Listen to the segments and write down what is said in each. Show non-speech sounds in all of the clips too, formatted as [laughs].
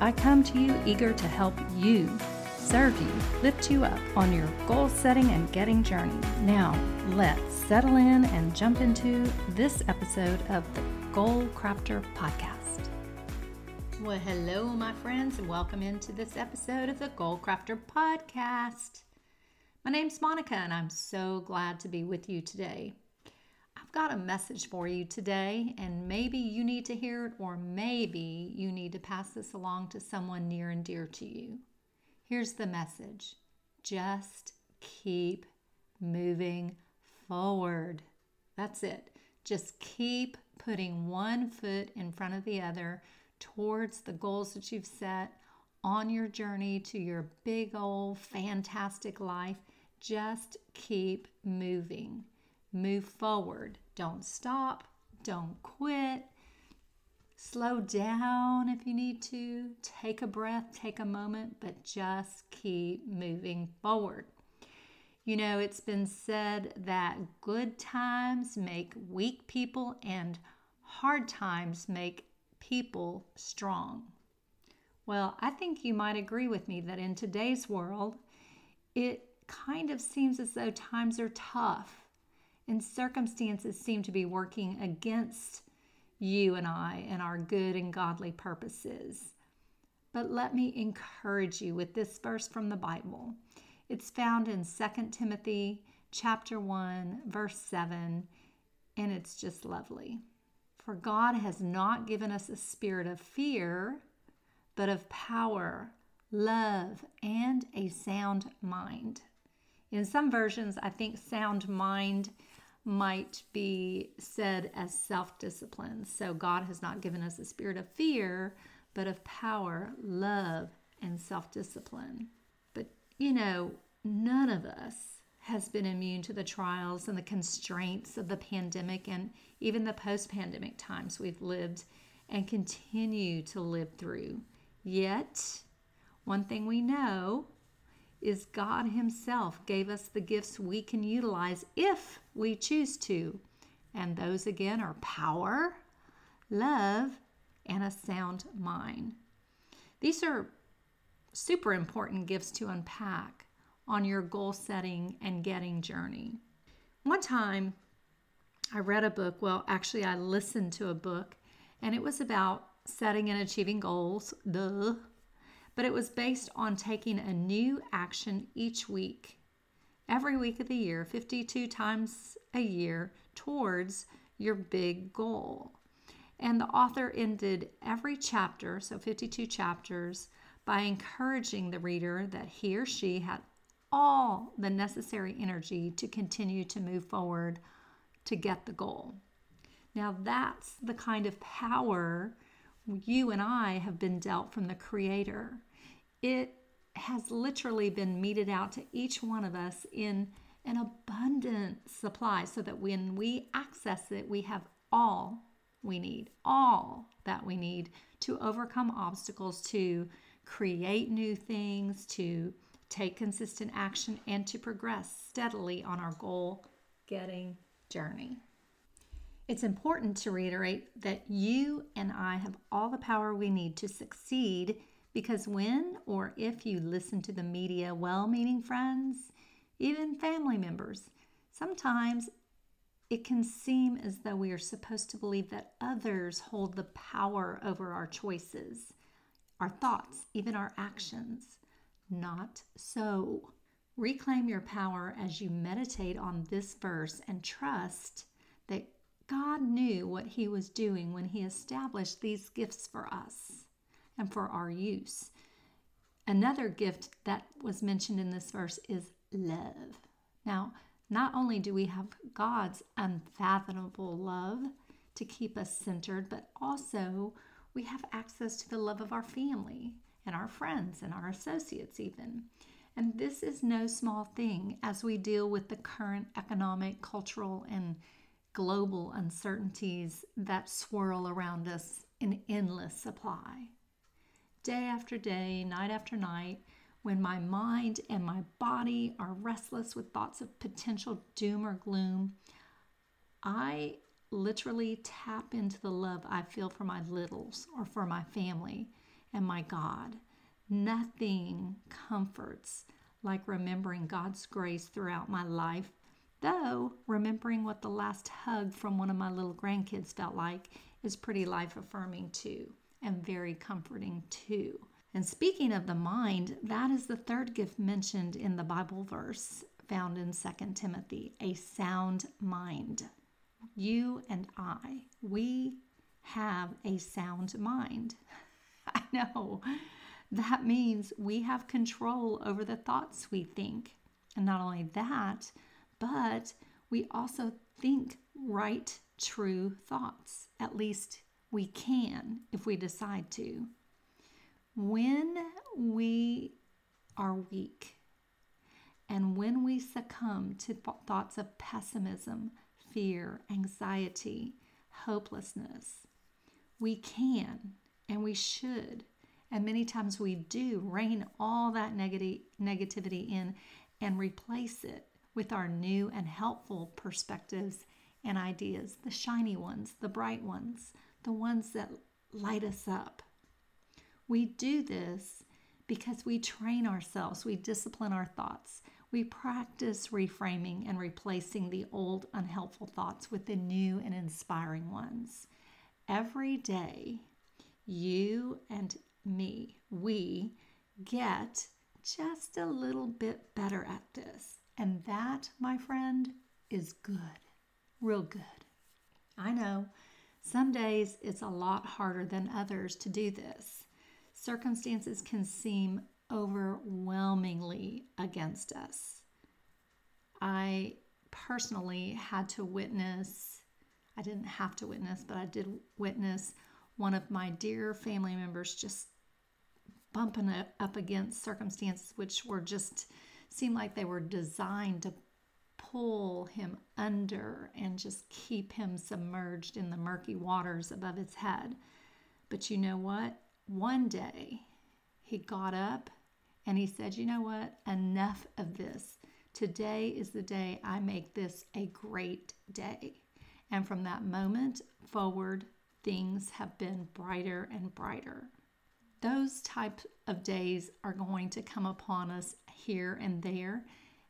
I come to you eager to help you, serve you, lift you up on your goal setting and getting journey. Now, let's settle in and jump into this episode of the Goal Crafter Podcast. Well, hello, my friends, and welcome into this episode of the Goal Crafter Podcast. My name's Monica, and I'm so glad to be with you today. I've got a message for you today, and maybe you need to hear it, or maybe you need to pass this along to someone near and dear to you. Here's the message just keep moving forward. That's it. Just keep putting one foot in front of the other towards the goals that you've set on your journey to your big old fantastic life. Just keep moving. Move forward. Don't stop. Don't quit. Slow down if you need to. Take a breath, take a moment, but just keep moving forward. You know, it's been said that good times make weak people and hard times make people strong. Well, I think you might agree with me that in today's world, it kind of seems as though times are tough and circumstances seem to be working against you and I and our good and godly purposes. But let me encourage you with this verse from the Bible. It's found in 2 Timothy chapter 1 verse 7 and it's just lovely. For God has not given us a spirit of fear, but of power, love, and a sound mind. In some versions, I think sound mind might be said as self discipline. So God has not given us a spirit of fear, but of power, love, and self discipline. But you know, none of us has been immune to the trials and the constraints of the pandemic and even the post pandemic times we've lived and continue to live through. Yet, one thing we know is God Himself gave us the gifts we can utilize if we choose to. And those again are power, love, and a sound mind. These are super important gifts to unpack on your goal setting and getting journey. One time I read a book, well, actually, I listened to a book, and it was about setting and achieving goals. Duh but it was based on taking a new action each week, every week of the year, 52 times a year, towards your big goal. And the author ended every chapter, so 52 chapters, by encouraging the reader that he or she had all the necessary energy to continue to move forward to get the goal. Now, that's the kind of power you and I have been dealt from the Creator. It has literally been meted out to each one of us in an abundant supply so that when we access it, we have all we need, all that we need to overcome obstacles, to create new things, to take consistent action, and to progress steadily on our goal getting journey. It's important to reiterate that you and I have all the power we need to succeed because when or if you listen to the media, well meaning friends, even family members, sometimes it can seem as though we are supposed to believe that others hold the power over our choices, our thoughts, even our actions. Not so. Reclaim your power as you meditate on this verse and trust God knew what He was doing when He established these gifts for us and for our use. Another gift that was mentioned in this verse is love. Now, not only do we have God's unfathomable love to keep us centered, but also We have access to the love of our family and our friends and our associates, even. And this is no small thing as we deal with the current economic, cultural, and global uncertainties that swirl around us in endless supply. Day after day, night after night, when my mind and my body are restless with thoughts of potential doom or gloom, I literally tap into the love I feel for my littles or for my family and my God. Nothing comforts like remembering God's grace throughout my life, though remembering what the last hug from one of my little grandkids felt like is pretty life affirming too and very comforting too. And speaking of the mind, that is the third gift mentioned in the Bible verse found in 2 Timothy a sound mind. You and I, we have a sound mind. [laughs] I know. That means we have control over the thoughts we think. And not only that, but we also think right, true thoughts. At least we can if we decide to. When we are weak and when we succumb to thoughts of pessimism, fear, anxiety, hopelessness, we can and we should, and many times we do, rein all that negati- negativity in and replace it with our new and helpful perspectives and ideas the shiny ones, the bright ones, the ones that light us up. We do this because we train ourselves, we discipline our thoughts, we practice reframing and replacing the old unhelpful thoughts with the new and inspiring ones. Every day, you and me, we get just a little bit better at this. And that, my friend, is good, real good. I know some days it's a lot harder than others to do this. Circumstances can seem overwhelmingly against us. I personally had to witness, I didn't have to witness, but I did witness one of my dear family members just bumping up against circumstances which were just seemed like they were designed to pull him under and just keep him submerged in the murky waters above his head. But you know what? One day he got up and he said, You know what? Enough of this. Today is the day I make this a great day. And from that moment forward, things have been brighter and brighter. Those types of days are going to come upon us here and there.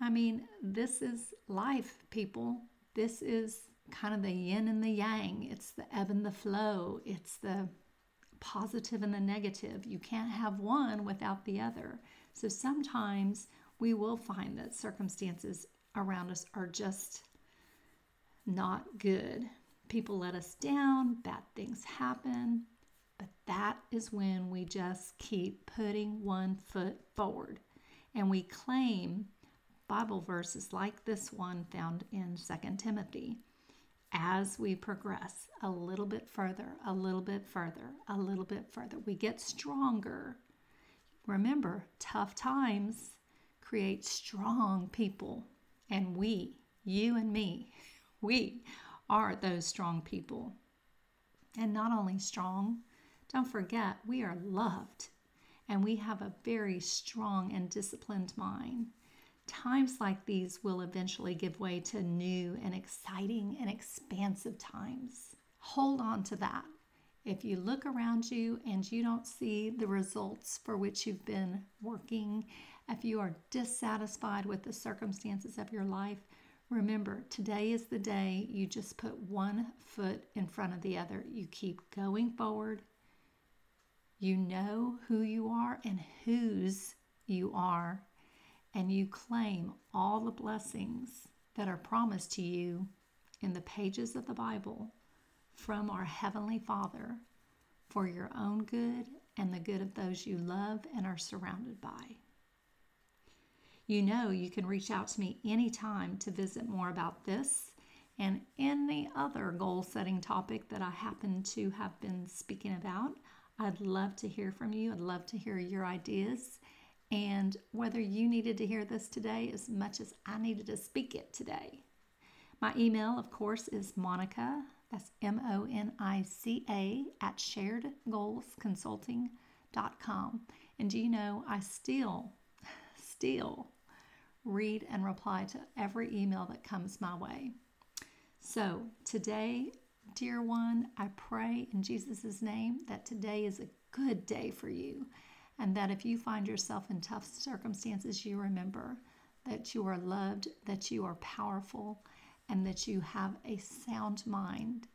I mean, this is life, people. This is kind of the yin and the yang. It's the ebb and the flow. It's the positive and the negative. You can't have one without the other. So sometimes we will find that circumstances around us are just not good. People let us down, bad things happen, but that is when we just keep putting one foot forward and we claim Bible verses like this one found in 2 Timothy as we progress a little bit further, a little bit further, a little bit further. We get stronger. Remember, tough times create strong people, and we, you and me, [laughs] we are those strong people. And not only strong, don't forget, we are loved and we have a very strong and disciplined mind. Times like these will eventually give way to new and exciting and expansive times. Hold on to that. If you look around you and you don't see the results for which you've been working, if you are dissatisfied with the circumstances of your life, remember today is the day you just put one foot in front of the other. You keep going forward. You know who you are and whose you are and you claim all the blessings that are promised to you in the pages of the Bible from our Heavenly Father for your own good and the good of those you love and are surrounded by. You know you can reach out to me anytime to visit more about this and any other goal setting topic that I happen to have been speaking about. I'd love to hear from you. I'd love to hear your ideas and whether you needed to hear this today as much as I needed to speak it today. My email, of course, is Monica, that's M O N I C A, at sharedgoalsconsulting.com. And do you know, I still, still read and reply to every email that comes my way. So today, dear one, I pray in Jesus' name that today is a good day for you. And that if you find yourself in tough circumstances, you remember that you are loved, that you are powerful, and that you have a sound mind,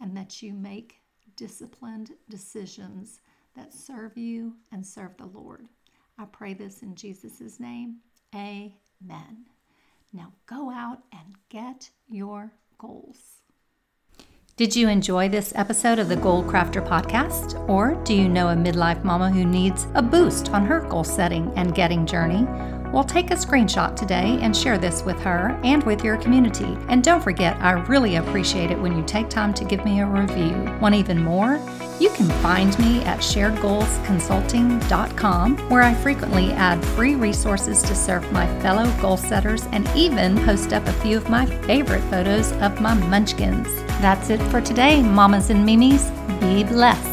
and that you make disciplined decisions that serve you and serve the Lord. I pray this in Jesus' name. Amen. Now go out and get your goals. Did you enjoy this episode of the Goal Crafter podcast? Or do you know a midlife mama who needs a boost on her goal setting and getting journey? Well, take a screenshot today and share this with her and with your community. And don't forget, I really appreciate it when you take time to give me a review. Want even more? You can find me at sharedgoalsconsulting.com, where I frequently add free resources to serve my fellow goal setters and even post up a few of my favorite photos of my munchkins. That's it for today, mamas and mimis. Be blessed.